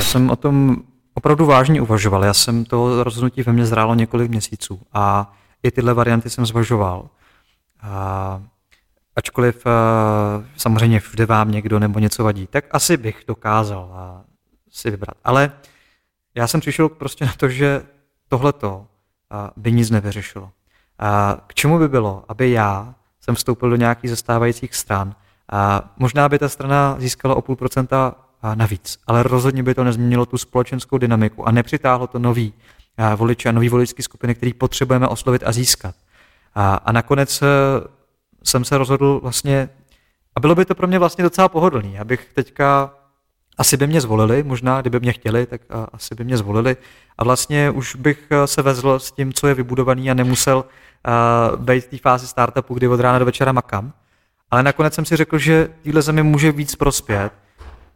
Já jsem o tom opravdu vážně uvažoval. Já jsem to rozhodnutí ve mně zrálo několik měsíců a i tyhle varianty jsem zvažoval. A ačkoliv samozřejmě všude vám někdo nebo něco vadí, tak asi bych dokázal si vybrat. Ale já jsem přišel prostě na to, že tohleto by nic nevyřešilo. K čemu by bylo, aby já jsem vstoupil do nějakých zastávajících stran možná by ta strana získala o půl procenta navíc, ale rozhodně by to nezměnilo tu společenskou dynamiku a nepřitáhlo to nový voliče a nový voličský skupiny, který potřebujeme oslovit a získat. A, a nakonec e, jsem se rozhodl vlastně, a bylo by to pro mě vlastně docela pohodlný, abych teďka asi by mě zvolili, možná kdyby mě chtěli, tak asi by mě zvolili. A vlastně už bych e, se vezl s tím, co je vybudovaný a nemusel uh, být v té fázi startupu, kdy od rána do večera makám. Ale nakonec jsem si řekl, že téhle zemi může víc prospět,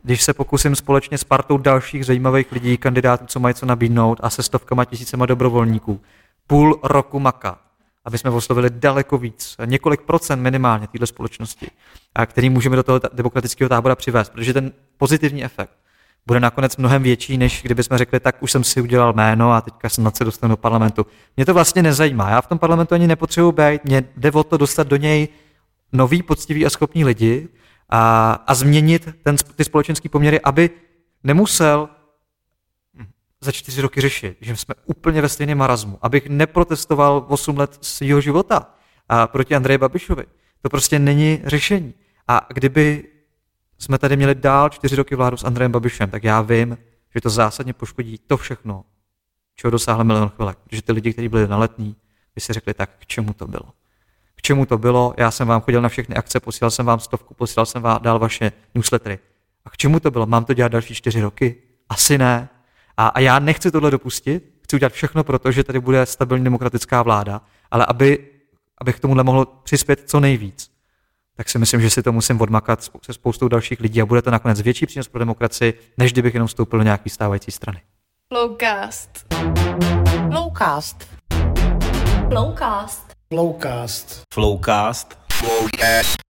když se pokusím společně s partou dalších zajímavých lidí, kandidátů, co mají co nabídnout a se stovkama tisícema dobrovolníků, půl roku makat, aby jsme oslovili daleko víc, několik procent minimálně téhle společnosti, a který můžeme do toho demokratického tábora přivést, protože ten pozitivní efekt bude nakonec mnohem větší, než kdyby jsme řekli, tak už jsem si udělal jméno a teďka snad se dostanu do parlamentu. Mě to vlastně nezajímá. Já v tom parlamentu ani nepotřebuji být. Mě jde o to dostat do něj nový, poctivý a schopní lidi a, a změnit ten, ty společenské poměry, aby nemusel za čtyři roky řešit, že jsme úplně ve stejném marazmu, abych neprotestoval 8 let svého života a proti Andreji Babišovi. To prostě není řešení. A kdyby jsme tady měli dál čtyři roky vládu s Andrejem Babišem, tak já vím, že to zásadně poškodí to všechno, čeho dosáhl milion chvilek. Protože ty lidi, kteří byli na letní, by si řekli, tak k čemu to bylo? K čemu to bylo? Já jsem vám chodil na všechny akce, posílal jsem vám stovku, posílal jsem vám dál vaše newslettery. A k čemu to bylo? Mám to dělat další čtyři roky? Asi ne. A, a já nechci tohle dopustit, chci udělat všechno pro to, že tady bude stabilní demokratická vláda, ale aby, abych k tomuhle mohl přispět co nejvíc, tak si myslím, že si to musím odmakat se spoustou dalších lidí a bude to nakonec větší přínos pro demokracii, než kdybych jenom vstoupil do nějaký stávající strany. Flowcast. Flowcast. Flowcast. Flowcast. Flowcast. Flowcast.